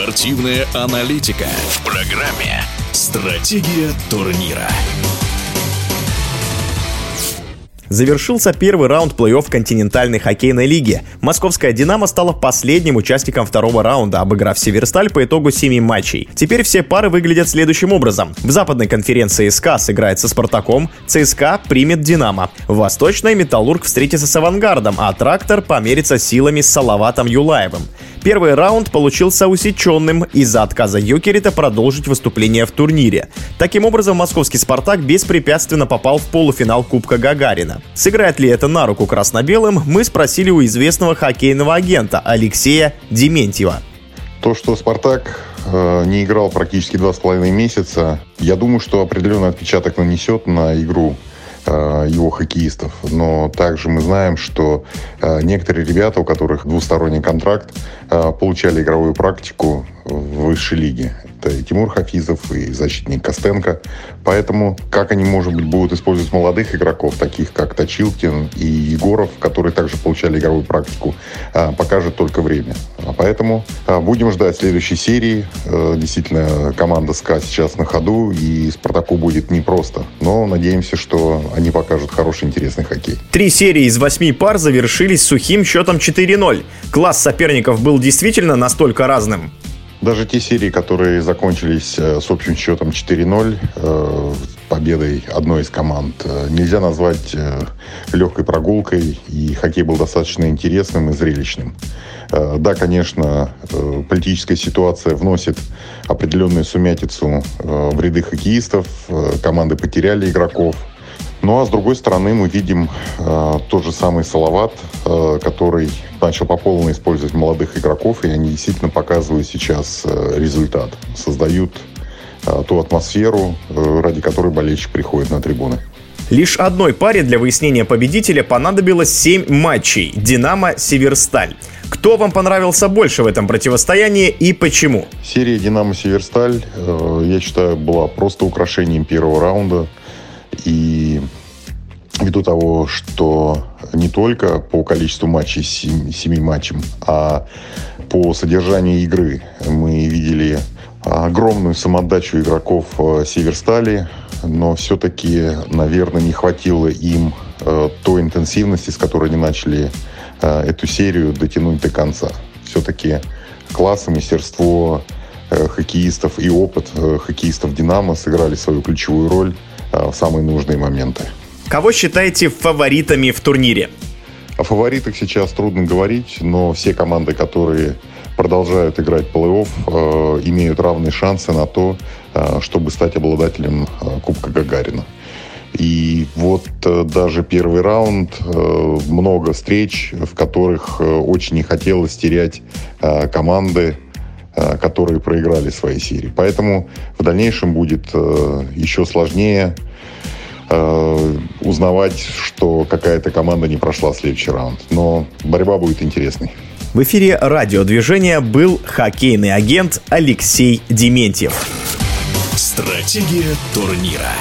Спортивная аналитика в программе «Стратегия турнира». Завершился первый раунд плей-офф континентальной хоккейной лиги. Московская «Динамо» стала последним участником второго раунда, обыграв «Северсталь» по итогу семи матчей. Теперь все пары выглядят следующим образом. В западной конференции СКА сыграет со «Спартаком», ЦСКА примет «Динамо». В восточной «Металлург» встретится с «Авангардом», а «Трактор» померится силами с Салаватом Юлаевым. Первый раунд получился усеченным из-за отказа Йокерита продолжить выступление в турнире. Таким образом, московский «Спартак» беспрепятственно попал в полуфинал Кубка Гагарина. Сыграет ли это на руку красно-белым, мы спросили у известного хоккейного агента Алексея Дементьева. То, что «Спартак» э, не играл практически два с половиной месяца, я думаю, что определенный отпечаток нанесет на игру его хоккеистов. Но также мы знаем, что э, некоторые ребята, у которых двусторонний контракт, э, получали игровую практику в высшей лиге. Это и Тимур Хафизов, и защитник Костенко. Поэтому как они, может быть, будут использовать молодых игроков, таких как Точилкин и Егоров, которые также получали игровую практику, покажет только время. А поэтому будем ждать следующей серии. Действительно, команда СКА сейчас на ходу, и Спартаку будет непросто. Но надеемся, что они покажут хороший, интересный хоккей. Три серии из восьми пар завершились сухим счетом 4-0. Класс соперников был действительно настолько разным. Даже те серии, которые закончились э, с общим счетом 4-0, э, победой одной из команд, э, нельзя назвать легкой прогулкой, и хоккей был достаточно интересным и зрелищным. Да, конечно, политическая ситуация вносит определенную сумятицу в ряды хоккеистов, команды потеряли игроков, ну а с другой стороны мы видим э, тот же самый Салават, э, который начал по полной использовать молодых игроков, и они действительно показывают сейчас э, результат. Создают э, ту атмосферу, э, ради которой болельщик приходит на трибуны. Лишь одной паре для выяснения победителя понадобилось 7 матчей «Динамо-Северсталь». Кто вам понравился больше в этом противостоянии и почему? Серия «Динамо-Северсталь», э, я считаю, была просто украшением первого раунда. И ввиду того, что не только по количеству матчей, семи матчам, а по содержанию игры мы видели огромную самодачу игроков э, Северстали, но все-таки, наверное, не хватило им э, той интенсивности, с которой они начали э, эту серию дотянуть до конца. Все-таки класс и мастерство хоккеистов и опыт хоккеистов «Динамо» сыграли свою ключевую роль в самые нужные моменты. Кого считаете фаворитами в турнире? О фаворитах сейчас трудно говорить, но все команды, которые продолжают играть плей-офф, э, имеют равные шансы на то, э, чтобы стать обладателем э, Кубка Гагарина. И вот э, даже первый раунд, э, много встреч, в которых э, очень не хотелось терять команды, которые проиграли свои серии. Поэтому в дальнейшем будет еще сложнее Э, узнавать, что какая-то команда не прошла следующий раунд. Но борьба будет интересной. В эфире радиодвижения был хоккейный агент Алексей Дементьев. Стратегия турнира.